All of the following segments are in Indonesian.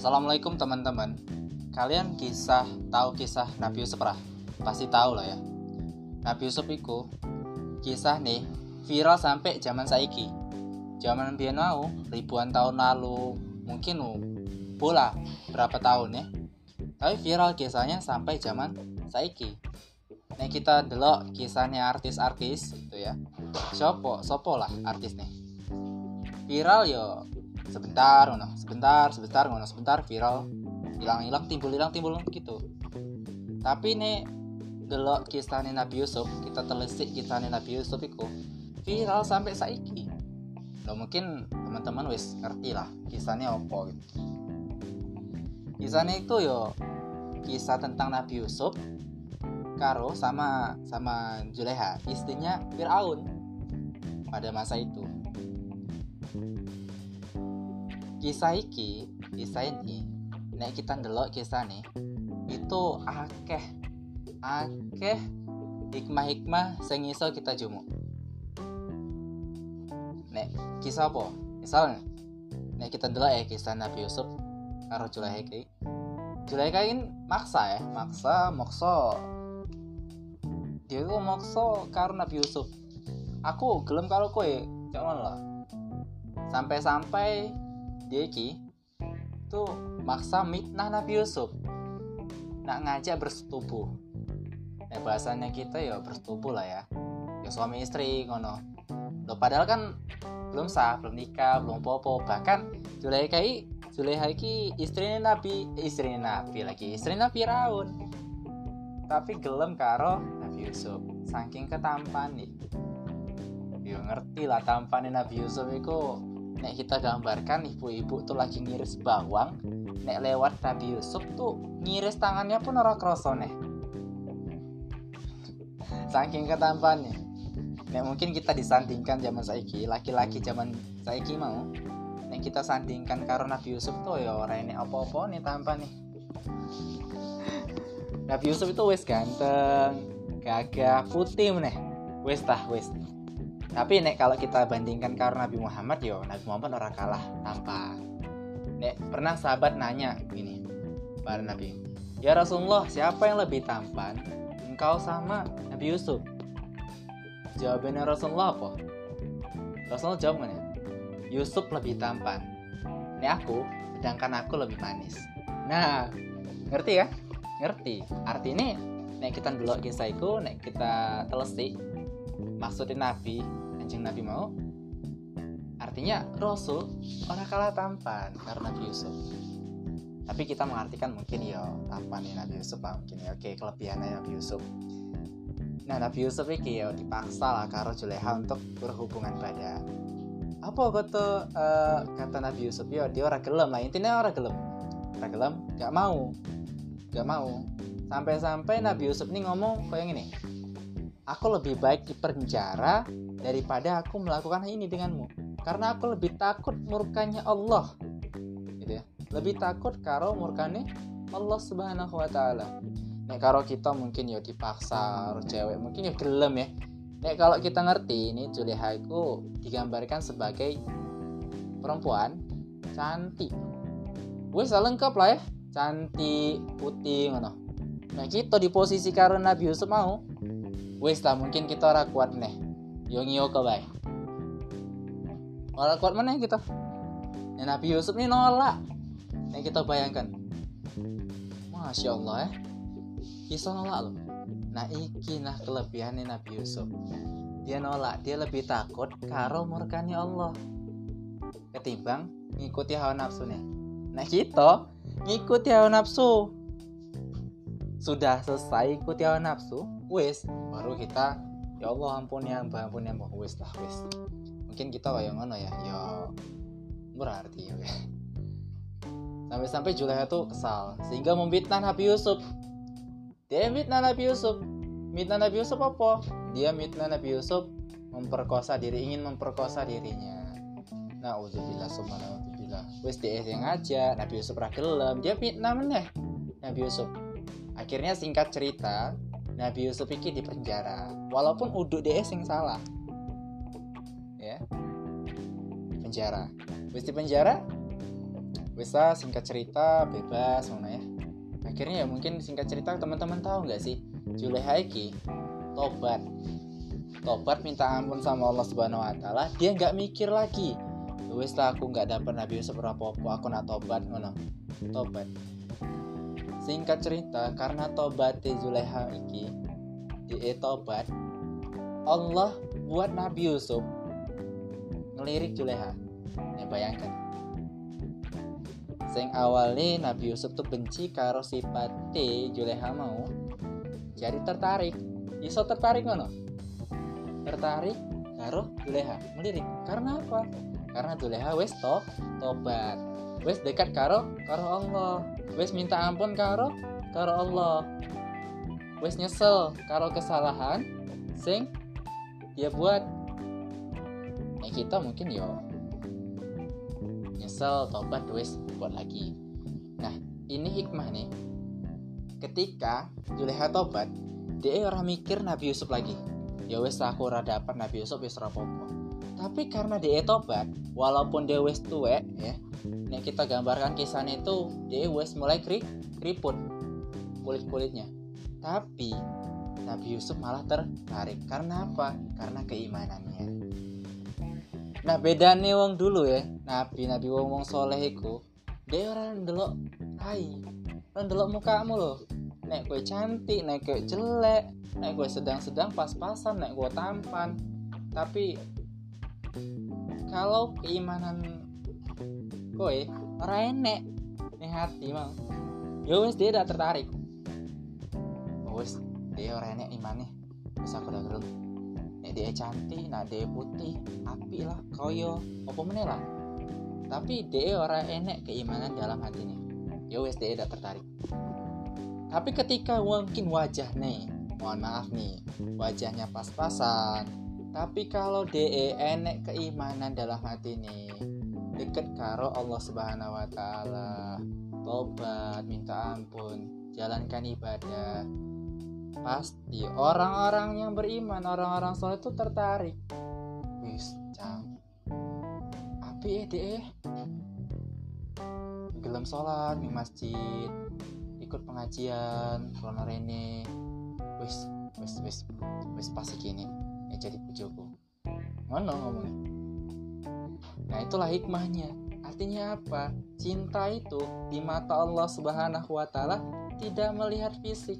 Assalamualaikum teman-teman. Kalian kisah tahu kisah Nabi Yusuf lah? Pasti tahu lah ya. Nabi Yusuf itu kisah nih viral sampai zaman saiki. Zaman biyen mau ribuan tahun lalu, mungkin bola berapa tahun ya. Tapi viral kisahnya sampai zaman saiki. Nih kita delok kisahnya artis-artis itu ya. Sopo, sopo lah artis nih. Viral yo sebentar ngono sebentar sebentar ngono sebentar viral. Hilang hilang timbul hilang timbul gitu. Tapi nih delok kisahnya Nabi Yusuf kita telisik kisahnya Nabi Yusuf itu viral sampai saiki. Lo mungkin teman-teman wis ngerti lah kisahnya apa gitu. Kisahnya itu yo kisah tentang Nabi Yusuf Karo sama sama Juleha istrinya Fir'aun pada masa itu kisah iki kisah ini nek kita ndelok kisah nih itu akeh akeh hikmah-hikmah sing iso kita jumuk. Nek kisah apa? Misal nek kita ndelok ya kisah Nabi Yusuf karo Zulaikha iki. Zulaikha ini maksa ya maksa maksa. Dia itu maksa karo Nabi Yusuf. Aku gelem karo kowe jangan lah sampai-sampai dia ki tuh maksa mitnah Nabi Yusuf. Nak ngajak bersetubuh. Ya bahasanya kita ya bersetubuh lah ya. Ya suami istri ngono. Lo padahal kan belum sah belum nikah belum popo bahkan Zulaikha Zulaikha iki istrinya Nabi istrinya Nabi lagi istrinya Firaun. Tapi gelem karo Nabi Yusuf. Saking ketampan nih yo ngerti lah tampannya Nabi Yusuf itu nek kita gambarkan ibu-ibu tuh lagi ngiris bawang nek lewat Nabi Yusuf tuh ngiris tangannya pun ora kroso nih saking ketampannya. Nek mungkin kita disandingkan zaman saiki laki-laki zaman saiki mau nek kita sandingkan karo Nabi Yusuf tuh ya ora ini apa-apa nih tampan nih. Nabi Yusuf itu wes ganteng gagah putih nih wes tah wes tapi nek kalau kita bandingkan karena Nabi Muhammad yo Nabi Muhammad orang kalah tanpa. Nek pernah sahabat nanya gini pada Nabi ya Rasulullah siapa yang lebih tampan engkau sama Nabi Yusuf? Jawabannya Rasulullah apa? Rasulullah jawab mana Yusuf lebih tampan ini aku sedangkan aku lebih manis. Nah ngerti ya ngerti. Artinya nek kita dulu kisah nek kita telesi maksudnya Nabi anjing Nabi mau? Artinya Rasul orang kalah tampan karena Nabi Yusuf. Tapi kita mengartikan mungkin ya tampannya Nabi Yusuf lah mungkin ya. Oke kelebihannya Nabi Yusuf. Nah Nabi Yusuf ini ya dipaksa lah karo Juleha untuk berhubungan badan. Apa kata uh, kata Nabi Yusuf? Ya dia orang gelem lah. Intinya orang gelem. Orang gelem gak mau. Gak mau. Sampai-sampai Nabi Yusuf ini ngomong kayak gini aku lebih baik di penjara daripada aku melakukan ini denganmu. Karena aku lebih takut murkanya Allah. Gitu ya. Lebih takut karo murkanya Allah subhanahu wa ta'ala. Nek karo kita mungkin ya dipaksa cewek mungkin ya gelem ya. Nek kalau kita ngerti ini Juleha itu digambarkan sebagai perempuan cantik. Wes lengkap lah ya. Cantik putih ngono. Nah kita di posisi karo Nabi Yusuf mau wes lah mungkin kita ora kuat nih yo ke baik ora kuat mana kita. Ya, Nabi Yusuf ini nolak. Nih kita bayangkan. Masya Allah ya bisa nolak loh. Nah iki nah kelebihannya Nabi Yusuf. Dia nolak dia lebih takut karo murkani Allah. Ketimbang ngikuti hawa nafsu nih nah kita ngikuti hawa nafsu. Sudah selesai ikuti hawa nafsu wis baru kita ya Allah ampun ya ampun ya ampun wis lah wis. Mungkin kita kayak ngono ya ya berarti ya. Sampai-sampai Juleha tuh kesal sehingga memfitnah Nabi Yusuf. Dia mitnah Nabi Yusuf. Mitnah Nabi Yusuf apa? Dia mitnah Nabi Yusuf memperkosa diri ingin memperkosa dirinya. Nah udzubillah subhanallah. Wis dia yang aja Nabi Yusuf ragelem dia mitnah meneh Nabi Yusuf. Akhirnya singkat cerita Nabi Yusuf iki di penjara walaupun uduk dia yang salah. Ya. Penjara. Wis di penjara bisa singkat cerita bebas mana ya. Akhirnya ya mungkin singkat cerita teman-teman tahu nggak sih Juleha iki tobat. Tobat minta ampun sama Allah Subhanahu Wa Taala dia nggak mikir lagi wes lah aku nggak dapat Nabi Yusuf apa aku nak tobat ngono. Tobat singkat cerita karena tobat di Zuleha iki di tobat Allah buat Nabi Yusuf ngelirik Juleha ya bayangkan. Sing awalnya Nabi Yusuf tuh benci karo sifat Juleha mau jadi tertarik. Iso tertarik ngono? Tertarik karo Juleha ngelirik karena apa? Karena Juleha wes to tobat. Wes dekat karo karo Allah. Wes minta ampun karo karo Allah. Wes nyesel karo kesalahan sing dia buat. Nah kita mungkin yo nyesel tobat wes buat lagi. Nah ini hikmah nih. Ketika Juleha tobat dia orang mikir Nabi Yusuf lagi ya wes aku ora dapat Nabi Yusuf wis rapopo tapi karena dia tobat walaupun dia wes tuwek ya nek kita gambarkan kisahnya itu dia wes mulai kri keriput kulit kulitnya tapi Nabi Yusuf malah tertarik. Karena apa? Karena keimanannya. Nah beda nih wong dulu ya nabi nabi wong wong soleh iku dia orang delok hai orang delok mukamu loh nek gue cantik nek gue jelek nek gue sedang-sedang pas-pasan nek gue tampan. Tapi kalau keimanan gue orang enek nih hati mang ya wes dia tidak tertarik. Oh, wes dia orang enek imannya. Bisa aku udah gerung nek dia cantik nah dia putih api lah koyo apa meneh lah. Tapi dia orang enek keimanan dalam hatinya ya wes dia tidak tertarik tapi ketika mungkin wajah nih mohon maaf nih wajahnya pas-pasan. Tapi kalau DE enek keimanan dalam hati nih deket karo Allah Subhanahu wa taala. Tobat minta ampun jalankan ibadah. Pasti orang-orang yang beriman orang-orang soleh itu tertarik. Wis cang. Api DE? Gelem sholat di masjid ikut pengajian krono rene wis wis wis wis pasti gini ya jadi pujoku ngono ngomongnya. Nah itulah hikmahnya. Artinya apa? Cinta itu di mata Allah Subhanahu Wa Taala tidak melihat fisik.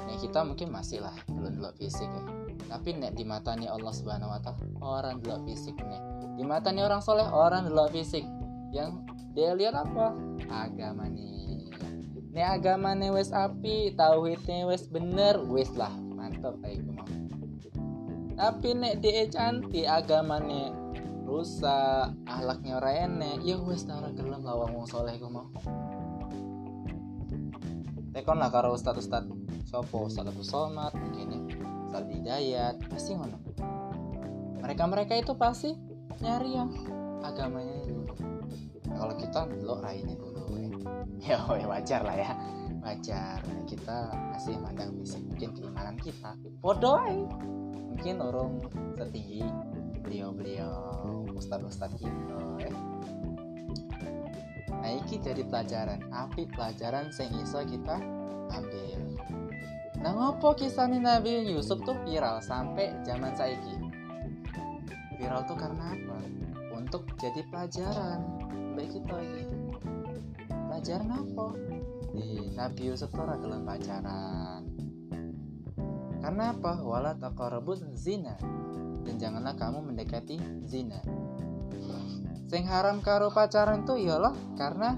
Nah kita mungkin masih lah belum dulu fisik ya. Tapi nek di matanya Allah Subhanahu Wa Taala orang dulu fisik nih. Di matanya orang soleh orang dulu fisik. Yang dia lihat apa? Agama nih Nek agama wes api, tauhidnya wes bener, wes lah mantap kayak. Tapi nek dia cantik agamanya rusak, ahlaknya orang enek, ya wes nara gelem lawang wong soleh gue mau. Tekon lah karo ustad ustad sopo ustad Abu Somad ya ustad Hidayat pasti ngono. Mereka mereka itu pasti nyari yang agamanya dulu. Kalau kita lo raine dulu ya wajar lah ya. Wajar. Kita masih mandang fisik mungkin keimanan kita. Bodoh mungkin orang setinggi beliau-beliau ustadz-ustadz kita ya. Nah ini jadi pelajaran. Api pelajaran sing iso kita ambil. Nah ngopo kisah Nabi Yusuf tuh viral sampai zaman saiki? Viral tuh karena apa? Untuk jadi pelajaran. Baik kita ini pacaran apa? Di Nabi Yusuf gelem pacaran. Karena apa? Wala taqrabuz zina. Dan janganlah kamu mendekati zina. Sing haram karo pacaran itu ialah karena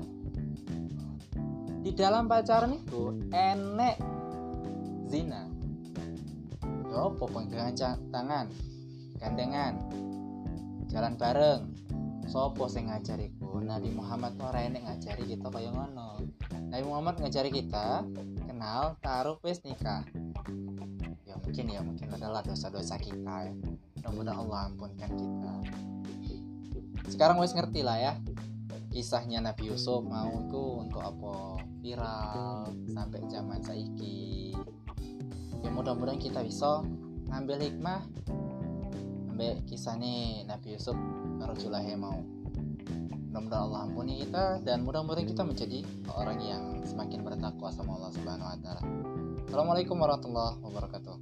di dalam pacaran itu enek zina. Yo pegangan tangan gandengan jalan bareng sopo sing ngajari Nabi Muhammad tuh ora enek ngajari kita kaya ngono. Nabi Muhammad ngajari kita kenal taruh wis nikah. Ya mungkin ya mungkin adalah dosa-dosa kita. Ya mudah-mudahan Allah ampunkan kita. Sekarang wis ngerti lah ya kisahnya Nabi Yusuf mau itu untuk apa? Viral sampai zaman saiki. Ya mudah-mudahan kita bisa ngambil hikmah ambil kisah nih Nabi Yusuf Rasulullah mau mudah-mudahan Allah ampuni kita dan mudah-mudahan kita menjadi orang yang semakin bertakwa sama Allah Subhanahu wa taala. Assalamualaikum warahmatullahi wabarakatuh.